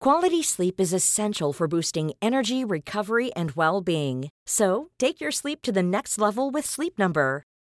Quality sleep is essential for boosting energy, recovery, and well being. So, take your sleep to the next level with Sleep Number.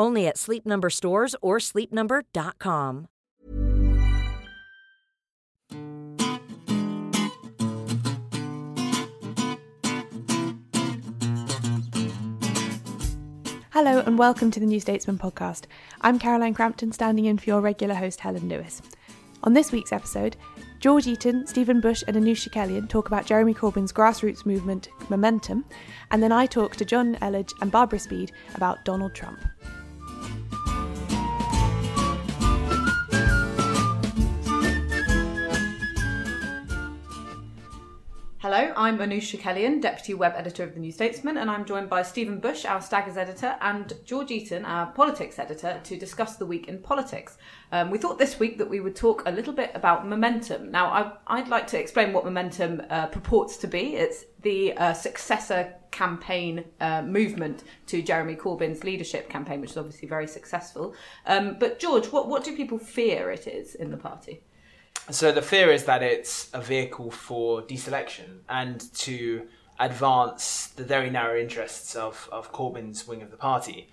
Only at Sleep Number stores or sleepnumber.com. Hello and welcome to the New Statesman podcast. I'm Caroline Crampton, standing in for your regular host Helen Lewis. On this week's episode, George Eaton, Stephen Bush, and Anoosh Chakelian talk about Jeremy Corbyn's grassroots movement, Momentum, and then I talk to Jonn Elledge and Barbara Speed about Donald Trump. Hello, I'm Anoosh Chakelian, Deputy Web Editor of The New Statesman, and I'm joined by Stephen Bush, our Staggers Editor, and George Eaton, our Politics Editor, to discuss the week in politics. Um, we thought this week that we would talk a little bit about momentum. Now, I, would like to explain what momentum uh, purports to be. It's the uh, successor campaign uh, movement to Jeremy Corbyn's leadership campaign, which is obviously very successful. Um, but, George, what, what do people fear it is in the party? So the fear is that it's a vehicle for deselection and to advance the very narrow interests of, of Corbyn's wing of the party.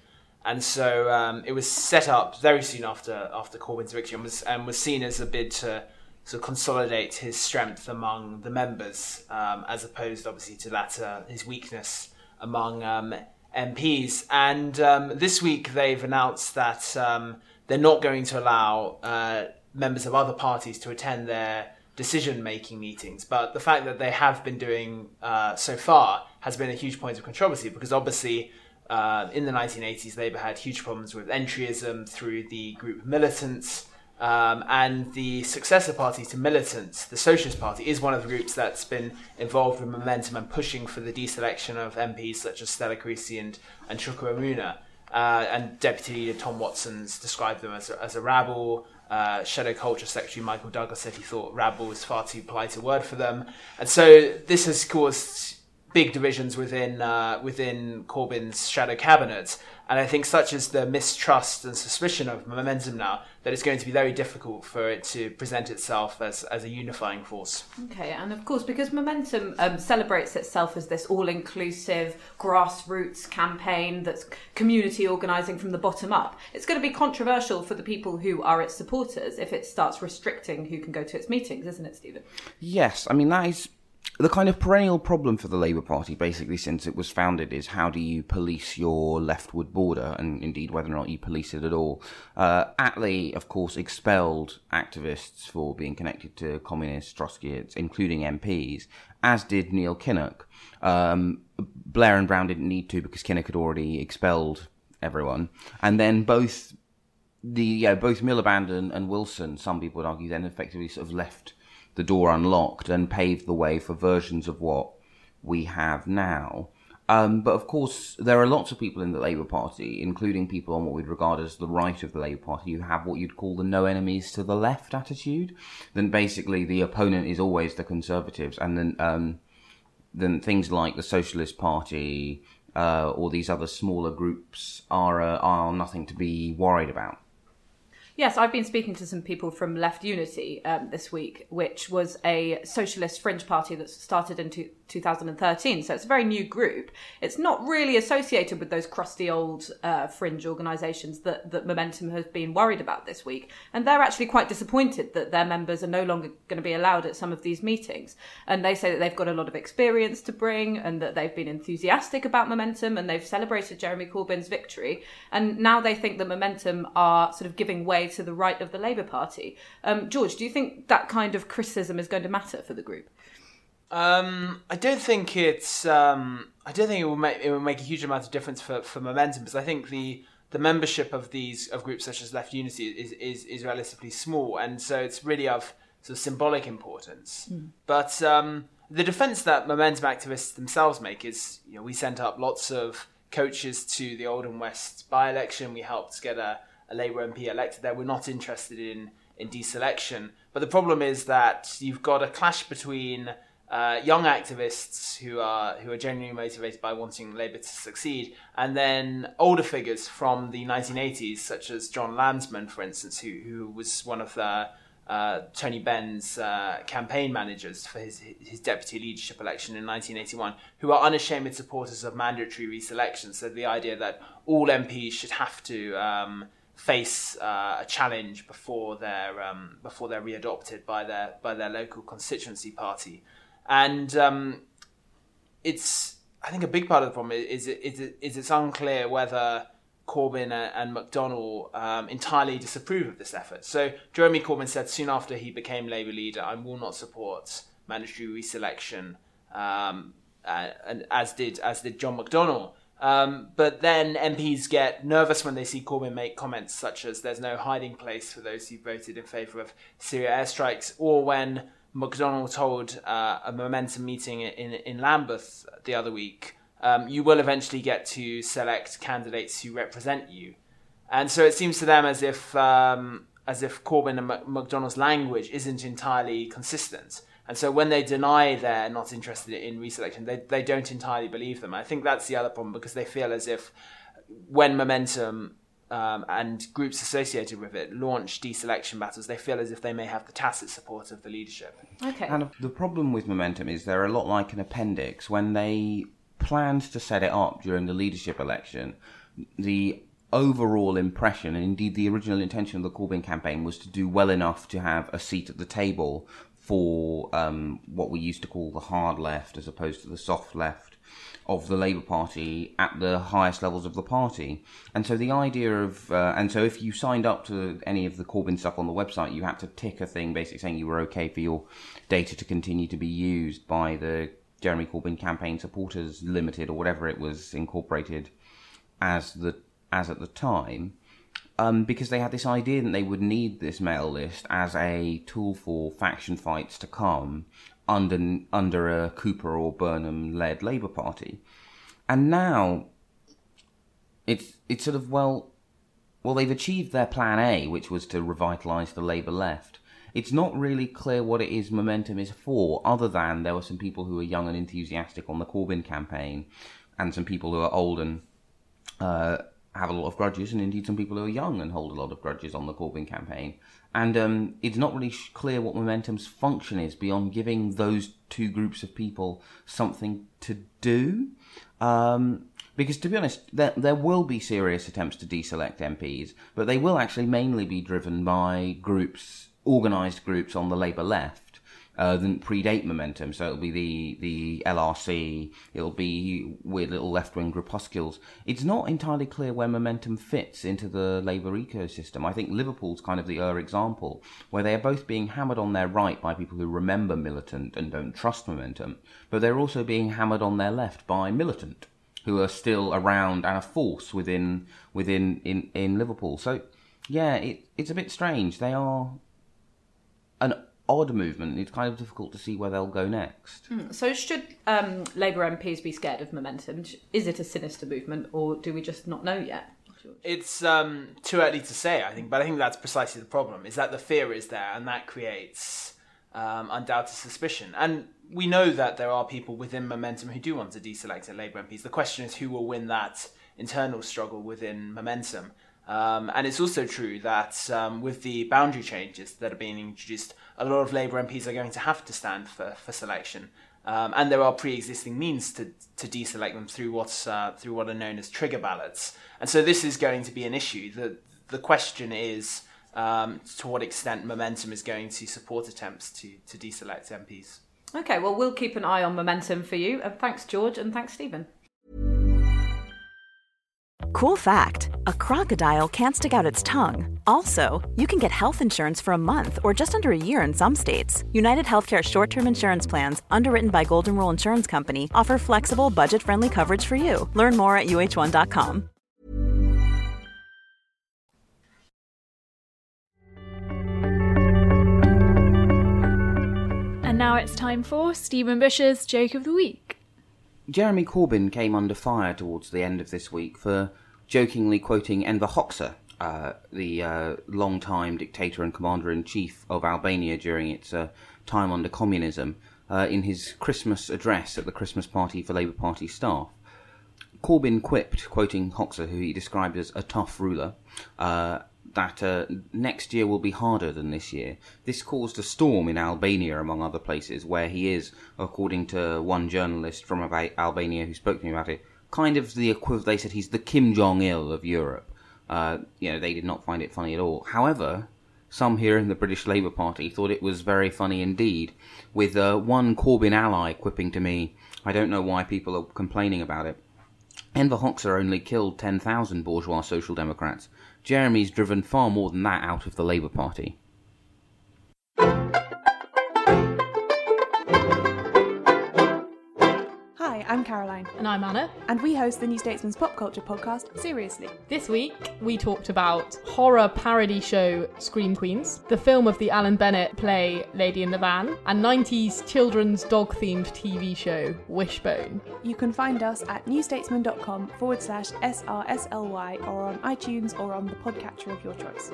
And so um, it was set up very soon after after Corbyn's victory and was, and was seen as a bid to sort of consolidate his strength among the members, um, as opposed obviously to that uh, his weakness among um, MPs. And um, this week they've announced that um, they're not going to allow uh, members of other parties to attend their decision making meetings. But the fact that they have been doing uh, so far has been a huge point of controversy because obviously. Uh, in the 1980s, Labour had huge problems with entryism through the group militants, um, and the successor party to militants, the Socialist Party, is one of the groups that's been involved with momentum and pushing for the deselection of MPs such as Stella Creasy and, and Umunna. Uh, and Deputy Leader Tom Watson's described them as a, as a rabble. Uh, Shadow Culture Secretary Michael Dugher said he thought rabble was far too polite a word for them, and so this has caused big divisions within uh, within Corbyn's shadow cabinet. And I think such as the mistrust and suspicion of momentum now that it's going to be very difficult for it to present itself as, as a unifying force. Okay, and of course, because momentum um, celebrates itself as this all inclusive grassroots campaign that's community organising from the bottom up, it's going to be controversial for the people who are its supporters if it starts restricting who can go to its meetings, isn't it, Stephen? Yes, I mean, that is the kind of perennial problem for the Labour Party, basically since it was founded, is how do you police your leftward border, and indeed whether or not you police it at all. Uh, Attlee, of course, expelled activists for being connected to communists, Trotskyists, including MPs, as did Neil Kinnock. Um, Blair and Brown didn't need to because Kinnock had already expelled everyone, and then both the yeah both Miliband and, and Wilson, some people would argue, then effectively sort of left the door unlocked and paved the way for versions of what we have now. Um, but of course, there are lots of people in the Labour Party, including people on what we'd regard as the right of the Labour Party, who have what you'd call the no enemies to the left attitude. Then basically, the opponent is always the Conservatives, and then um, then things like the Socialist Party uh, or these other smaller groups are uh, are nothing to be worried about. Yes, I've been speaking to some people from Left Unity um, this week, which was a socialist fringe party that started in two, 2013. So it's a very new group. It's not really associated with those crusty old uh, fringe organisations that, that Momentum has been worried about this week. And they're actually quite disappointed that their members are no longer going to be allowed at some of these meetings. And they say that they've got a lot of experience to bring and that they've been enthusiastic about Momentum and they've celebrated Jeremy Corbyn's victory. And now they think that Momentum are sort of giving way to the right of the Labour Party. Um, George, do you think that kind of criticism is going to matter for the group? Um, I don't think it's. Um, I don't think it will make it will make a huge amount of difference for, for momentum because I think the the membership of these of groups such as Left Unity is is, is relatively small, and so it's really of sort of symbolic importance. Mm. But um, the defence that momentum activists themselves make is, you know, we sent up lots of coaches to the Oldham West by election. We helped get a a Labour MP elected there. We're not interested in in deselection. But the problem is that you've got a clash between uh, young activists who are who are genuinely motivated by wanting Labour to succeed, and then older figures from the 1980s, such as Jon Lansman, for instance, who who was one of the uh, Tony Benn's uh, campaign managers for his his deputy leadership election in 1981, who are unashamed supporters of mandatory reselection. So the idea that all MPs should have to um, face uh, a challenge before they're um, before they're readopted by their by their local constituency party, and um, it's I think a big part of the problem is is, is, is it's unclear whether Corbyn and McDonnell um, entirely disapprove of this effort. So Jeremy Corbyn said soon after he became Labour leader, "I will not support mandatory reselection," um, uh, and as did as did John McDonnell. Um, but then MPs get nervous when they see Corbyn make comments such as there's no hiding place for those who voted in favour of Syria airstrikes, or when McDonnell told uh, a momentum meeting in, in Lambeth the other week, um, you will eventually get to select candidates who represent you. And so it seems to them as if um, as if Corbyn and McDonnell's language isn't entirely consistent. And so when they deny they're not interested in reselection, they, they don't entirely believe them. I think that's the other problem because they feel as if when momentum um, and groups associated with it launch deselection battles, they feel as if they may have the tacit support of the leadership. Okay. And the problem with momentum is they're a lot like an appendix. When they planned to set it up during the leadership election, the overall impression, and indeed the original intention of the Corbyn campaign, was to do well enough to have a seat at the table for um, what we used to call the hard left as opposed to the soft left of the Labour Party at the highest levels of the party. And so the idea of, uh, and so if you signed up to any of the Corbyn stuff on the website, you had to tick a thing basically saying you were okay for your data to continue to be used by the Jeremy Corbyn Campaign Supporters Limited or whatever it was incorporated as the as at the time um, because they had this idea that they would need this mail list as a tool for faction fights to come under under a Cooper or Burnham led Labour Party, and now it's it's sort of well, well they've achieved their plan A, which was to revitalise the Labour left. It's not really clear what it is momentum is for, other than there were some people who were young and enthusiastic on the Corbyn campaign, and some people who are old and uh, have a lot of grudges, and indeed some people who are young and hold a lot of grudges on the Corbyn campaign. And um, it's not really clear what Momentum's function is beyond giving those two groups of people something to do. Um, because to be honest, there, there will be serious attempts to deselect MPs, but they will actually mainly be driven by groups, organised groups on the Labour left uh, that predate momentum. So it'll be the the LRC, it'll be weird little left wing groupuscules. It's not entirely clear where momentum fits into the Labour ecosystem. I think Liverpool's kind of the er example, where they are both being hammered on their right by people who remember militant and don't trust momentum, but they're also being hammered on their left by militant who are still around and a force within within in, in Liverpool. So yeah, it, it's a bit strange. They are an odd movement. It's kind of difficult to see where they'll go next. Mm. So, should um, Labour MPs be scared of momentum? Is it a sinister movement, or do we just not know yet? It's um, too early to say, I think, but I think that's precisely the problem. Is that the fear is there, and that creates um, undoubted suspicion. And we know that there are people within Momentum who do want to deselect Labour MPs. The question is who will win that internal struggle within Momentum. Um, and it's also true that um, with the boundary changes that are being introduced, a lot of Labour MPs are going to have to stand for, for selection. Um, and there are pre-existing means to, to deselect them through what's uh, through what are known as trigger ballots. And so this is going to be an issue. The the question is um, to what extent momentum is going to support attempts to to deselect MPs. Okay, well we'll keep an eye on momentum for you. And thanks George and thanks Stephen. Cool fact a crocodile can't stick out its tongue. Also, you can get health insurance for a month or just under a year in some states. United Healthcare short term insurance plans, underwritten by Golden Rule Insurance Company, offer flexible, budget friendly coverage for you. Learn more at uh1.com. And now it's time for Stephen Bush's Joke of the Week. Jeremy Corbyn came under fire towards the end of this week for jokingly quoting Enver Hoxha, uh, the uh, long-time dictator and commander in chief of Albania during its uh, time under communism, uh, in his Christmas address at the Christmas party for Labour Party staff. Corbyn quipped, quoting Hoxha, who he described as a tough ruler, uh, that uh, next year will be harder than this year. This caused a storm in Albania, among other places, where he is, according to one journalist from Albania who spoke to me about it, kind of the equivalent. They said he's the Kim Jong Il of Europe. Uh, you know, they did not find it funny at all. However, some here in the British Labour Party thought it was very funny indeed, with uh, one Corbyn ally quipping to me, I don't know why people are complaining about it. Enver Hoxha only killed 10,000 bourgeois Social Democrats. Jeremy's driven far more than that out of the Labour Party. I'm Caroline, And I'm Anna. and we host the New Statesman's pop culture podcast, Seriously. This week, we talked about horror parody show Scream Queens, the film of the Alan Bennett play Lady in the Van, and 90s children's dog themed TV show Wishbone. You can find us at newstatesman.com forward slash SRSLY or on iTunes or on the podcatcher of your choice.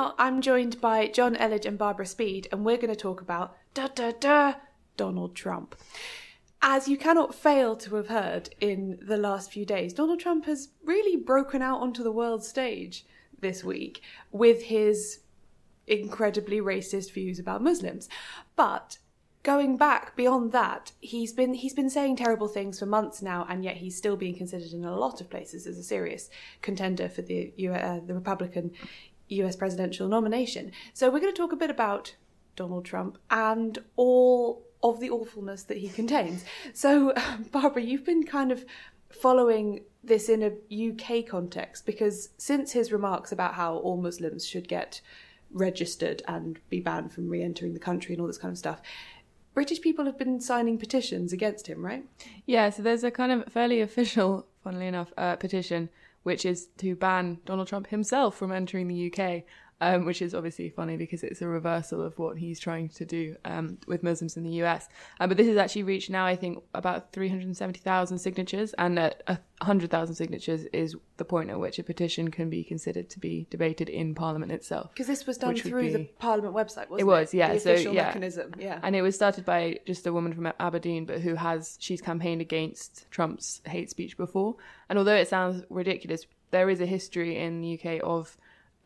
Now, I'm joined by Jonn Elledge and Barbara Speed, and we're going to talk about da da da Donald Trump. As you cannot fail to have heard in the last few days, Donald Trump has really broken out onto the world stage this week with his incredibly racist views about Muslims. But going back beyond that, he's been he's been saying terrible things for months now, and yet he's still being considered in a lot of places as a serious contender for the uh, the Republican U.S. presidential nomination. So we're going to talk a bit about Donald Trump and all of the awfulness that he contains. So, Barbara, you've been kind of following this in a UK context because since his remarks about how all Muslims should get registered and be banned from re entering the country and all this kind of stuff, British people have been signing petitions against him, right? Yeah, so there's a kind of fairly official, funnily enough, uh, petition which is to ban Donald Trump himself from entering the UK, um, which is obviously funny because it's a reversal of what he's trying to do um, with Muslims in the US. Uh, but this has actually reached now, I think, about 370,000 signatures, and at 100,000 signatures is the point at which a petition can be considered to be debated in Parliament itself. Because this was done through the Parliament website, wasn't it? It was, yeah. The so yeah, mechanism, yeah. And it was started by just a woman from Aberdeen, but who has she's campaigned against Trump's hate speech before. And although it sounds ridiculous, there is a history in the UK of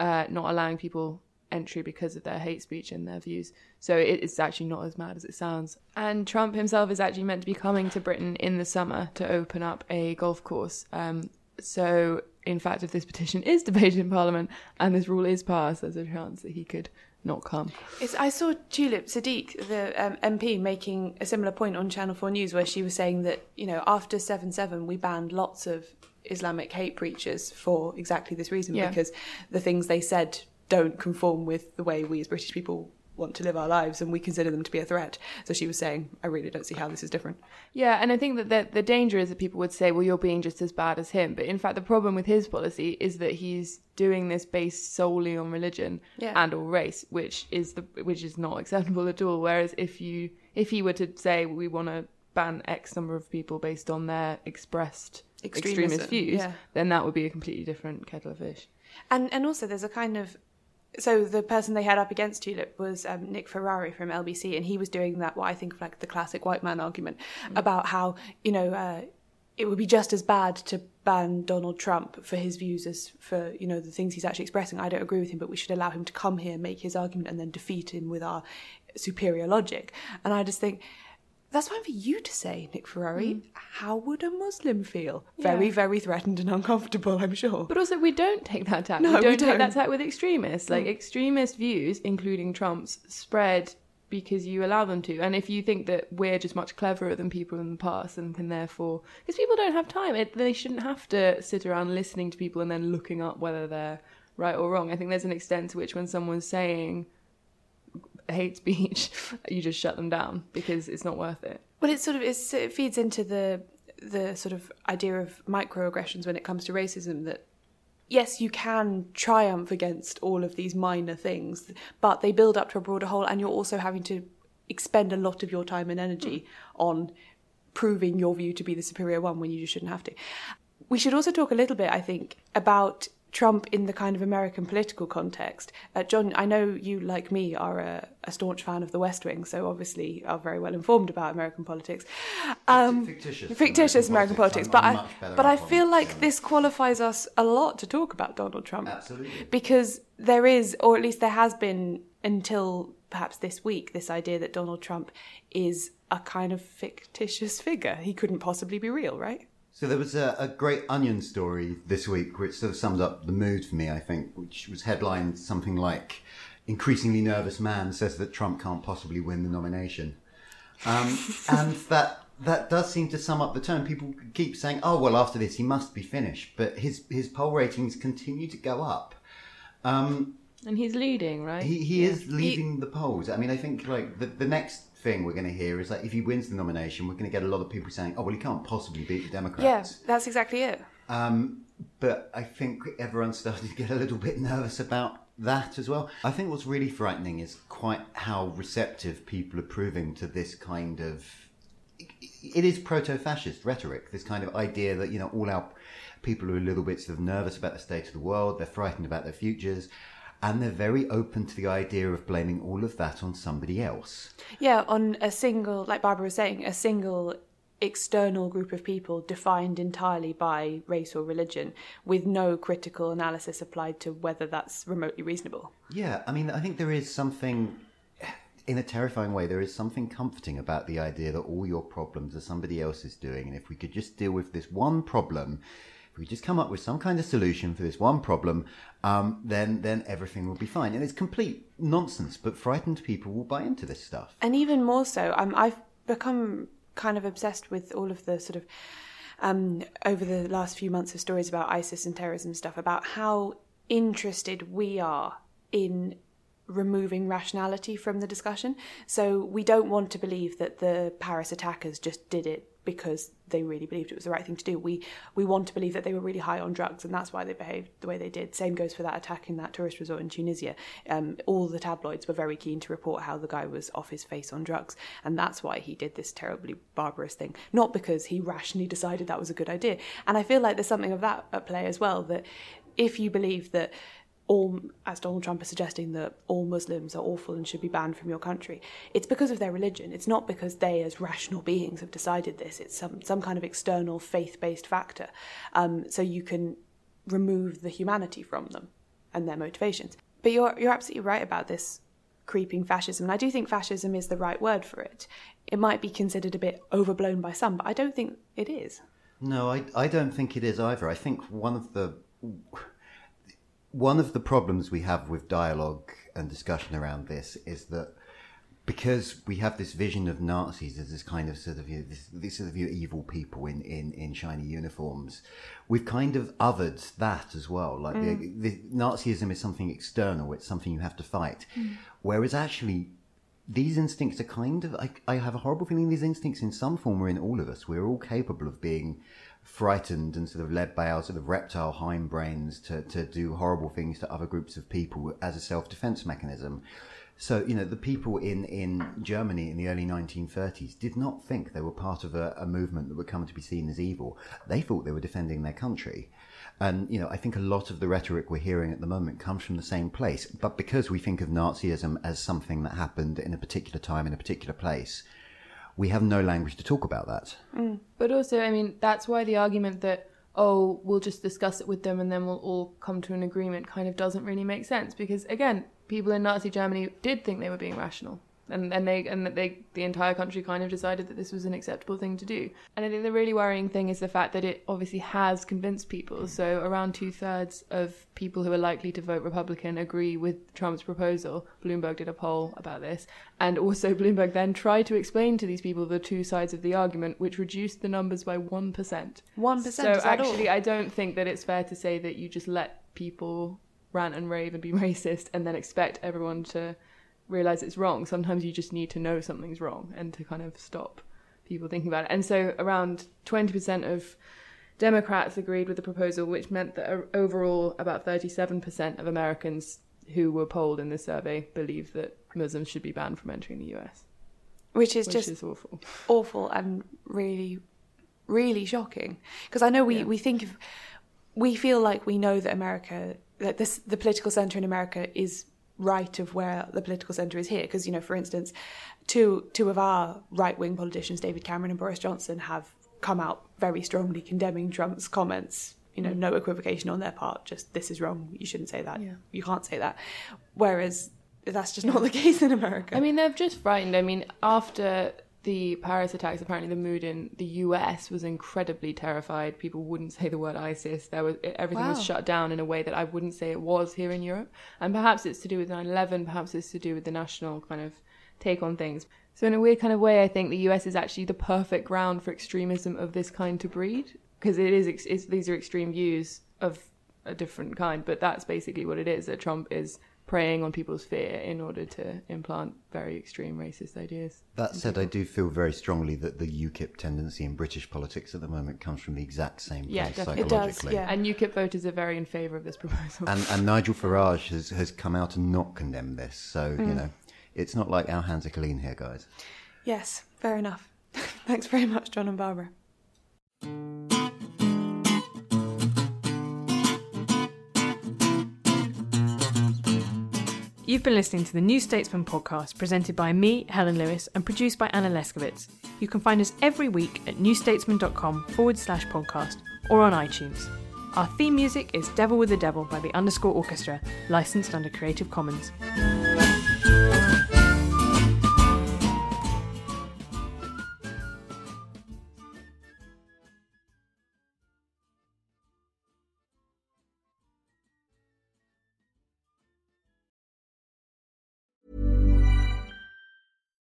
uh, not allowing people entry because of their hate speech and their views. So it is actually not as mad as it sounds. And Trump himself is actually meant to be coming to Britain in the summer to open up a golf course. Um, so in fact, if this petition is debated in Parliament and this rule is passed, there's a chance that he could not come. It's, I saw Tulip Siddiq, the um, MP, making a similar point on Channel 4 News where she was saying that, you know, after 7 7, we banned lots of Islamic hate preachers for exactly this reason Yeah. because the things they said don't conform with the way we as British people want to live our lives and we consider them to be a threat. So she was saying, I really don't see how this is different. Yeah, and I think that the, the danger is that people would say, well, you're being just as bad as him. But in fact, the problem with his policy is that he's doing this based solely on religion Yeah. and or race, which is the which is not acceptable at all. Whereas if you if he were to say we want to ban X number of people based on their expressed Extremism, extremist views, yeah. then that would be a completely different kettle of fish. And and also there's a kind of so the person they had up against Tulip was um, Nick Ferrari from LBC, and he was doing that what I think of like the classic white man argument mm. about how you know uh, it would be just as bad to ban Donald Trump for his views as for you know the things he's actually expressing. I don't agree with him, but we should allow him to come here, make his argument, and then defeat him with our superior logic. And I just think that's fine for you to say, Nick Ferrari. Mm. How would a Muslim feel? Yeah. Very, very threatened and uncomfortable, I'm sure. But also, we don't take that tack. No, we don't, we don't. take that tack with extremists. Like, mm. extremist views, including Trump's, spread because you allow them to. And if you think that we're just much cleverer than people in the past and can therefore, because people don't have time, it, they shouldn't have to sit around listening to people and then looking up whether they're right or wrong. I think there's an extent to which when someone's saying hate speech, you just shut them down because it's not worth it. Well, it sort of it feeds into the the sort of idea of microaggressions when it comes to racism that yes, you can triumph against all of these minor things, but they build up to a broader whole, and you're also having to expend a lot of your time and energy on proving your view to be the superior one when you just shouldn't have to. We should also talk a little bit, I think, about Trump in the kind of American political context. Uh, Jonn, I know you, like me, are a, a, staunch fan of The West Wing, so obviously are very well informed about American politics. Um, fictitious, fictitious American, politics, American politics. but I, but I feel like this qualifies us a lot to talk about Donald Trump. Absolutely. Because there is, or at least there has been until perhaps this week, this idea that Donald Trump is a kind of fictitious figure. He couldn't possibly be real, right? So there was a, a, great Onion story this week, which sort of sums up the mood for me. I think, which was headlined something like "Increasingly nervous man says that Trump can't possibly win the nomination," um, and that that does seem to sum up the tone. People keep saying, "Oh well, after this he must be finished," but his his poll ratings continue to go up. Um, and he's leading, right? He he yeah. is leading he... the polls. I mean, I think like the the next thing we're going to hear is that if he wins the nomination, we're going to get a lot of people saying, "Oh, well, he can't possibly beat the Democrats." Yeah, that's exactly it. Um, but I think everyone's starting to get a little bit nervous about that as well. I think what's really frightening is quite how receptive people are proving to this kind of. It is proto-fascist rhetoric. This kind of idea that you know all our people are a little bit sort of nervous about the state of the world. They're frightened about their futures and they're very open to the idea of blaming all of that on somebody else. Yeah, on a single, like Barbara was saying, a single external group of people defined entirely by race or religion with no critical analysis applied to whether that's remotely reasonable. Yeah, I mean, I think there is something. In a terrifying way, there is something comforting about the idea that all your problems are somebody else's doing, and if we could just deal with this one problem, if we just come up with some kind of solution for this one problem, um, then then everything will be fine. And it's complete nonsense, but frightened people will buy into this stuff. And even more so, um, I've become kind of obsessed with all of the sort of um, over the last few months of stories about ISIS and terrorism stuff about how interested we are in removing rationality from the discussion. So we don't want to believe that the Paris attackers just did it because they really believed it was the right thing to do. We we want to believe that they were really high on drugs, and that's why they behaved the way they did. Same goes for that attack in that tourist resort in Tunisia. Um, all the tabloids were very keen to report how the guy was off his face on drugs, and that's why he did this terribly barbarous thing. Not because he rationally decided that was a good idea. And I feel like there's something of that at play as well. That if you believe that all, as Donald Trump is suggesting, that all Muslims are awful and should be banned from your country. It's because of their religion. It's not because they, as rational beings, have decided this. It's some, some kind of external faith based factor. Um, so you can remove the humanity from them and their motivations. But you're, you're absolutely right about this creeping fascism. And I do think fascism is the right word for it. It might be considered a bit overblown by some, but I don't think it is. No, I, I don't think it is either. I think one of the one of the problems we have with dialogue and discussion around this is that because we have this vision of Nazis as this kind of sort of you know, this, this, sort of you know, evil people in, in, in shiny uniforms, we've kind of othered that as well. Like mm. the, the, Nazism is something external; it's something you have to fight. Mm. Whereas actually, these instincts are kind of I, I have a horrible feeling these instincts in some form are in all of us. We're all capable of being frightened and sort of led by our sort of reptile hindbrains to, to do horrible things to other groups of people as a self-defense mechanism. So, you know, the people in, in Germany in the early 1930s did not think they were part of a, a movement that would come to be seen as evil. They thought they were defending their country. And, you know, I think a lot of the rhetoric we're hearing at the moment comes from the same place. But because we think of Nazism as something that happened in a particular time, in a particular place, we have no language to talk about that. Mm. But also, I mean, that's why the argument that, oh, we'll just discuss it with them and then we'll all come to an agreement kind of doesn't really make sense. Because, again, people in Nazi Germany did think they were being rational and and they and they the entire country kind of decided that this was an acceptable thing to do. And I think the really worrying thing is the fact that it obviously has convinced people. Mm. So around two thirds of people who are likely to vote Republican agree with Trump's proposal. Bloomberg did a poll about this, and also Bloomberg then tried to explain to these people the two sides of the argument, which reduced the numbers by one percent. One percent. So actually, I don't think that it's fair to say that you just let people rant and rave and be racist and then expect everyone to realize it's wrong. Sometimes you just need to know something's wrong and to kind of stop people thinking about it. And so around 20% of Democrats agreed with the proposal, which meant that uh, overall about 37% of Americans who were polled in this survey believe that Muslims should be banned from entering the US. Which is which just is awful. awful and really, really shocking. Because I know we, Yeah. we think of, we feel like we know that America, that this, the political centre in America is right of where the political centre is here. Because, you know, for instance, two, two of our right wing politicians, David Cameron and Boris Johnson, have come out very strongly condemning Trump's comments. You know, no equivocation on their part, just this is wrong, you shouldn't say that, Yeah. you can't say that. Whereas that's just not the case in America. I mean, they're just frightened. I mean, after the Paris attacks, apparently the mood in the US was incredibly terrified. People wouldn't say the word ISIS. There was everything Wow. was shut down in a way that I wouldn't say it was here in Europe. And perhaps it's to do with 9/11. Perhaps it's to do with the national kind of take on things. So in a weird kind of way, I think the US is actually the perfect ground for extremism of this kind to breed because it is. It's, these are extreme views of a different kind, but that's basically what it is. That Trump is preying on people's fear in order to implant very extreme racist ideas. That said, I do feel very strongly that the UKIP tendency in British politics at the moment comes from the exact same place Yeah, definitely. It does, psychologically. yeah. And UKIP voters are very in favour of this proposal. And, and Nigel Farage has, has come out and not condemned this. So, Mm. you know, it's not like our hands are clean here, guys. Yes, fair enough. Thanks very much, Jonn and Barbara. You've been listening to the New Statesman podcast presented by me, Helen Lewis, and produced by Anna Leszkiewicz. You can find us every week at newstatesman.com forward slash podcast or on iTunes. Our theme music is Devil with the Devil by the Underscore Orchestra, licensed under Creative Commons.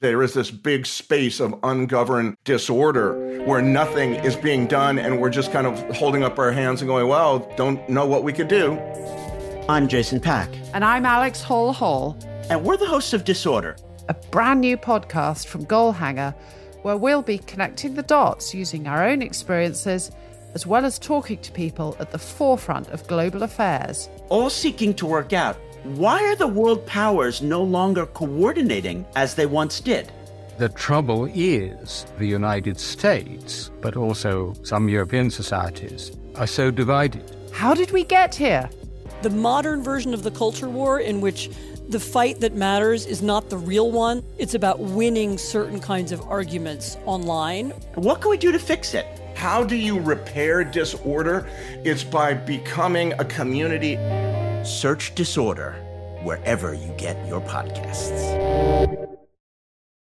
There is this big space of ungoverned disorder where nothing is being done, and we're just kind of holding up our hands and going, well, don't know what we could do. I'm Jason Pack. And I'm Alex Hall Hall, And we're the hosts of Disorder. a brand new podcast from Goalhanger, where we'll be connecting the dots using our own experiences as well as talking to people at the forefront of global affairs. All seeking to work out why are the world powers no longer coordinating as they once did? The trouble is, the United States, but also some European societies, are so divided. How did we get here? The modern version of the culture war, in which the fight that matters is not the real one, it's about winning certain kinds of arguments online. What can we do to fix it? How do you repair disorder? It's by becoming a community. Search Disorder wherever you get your podcasts.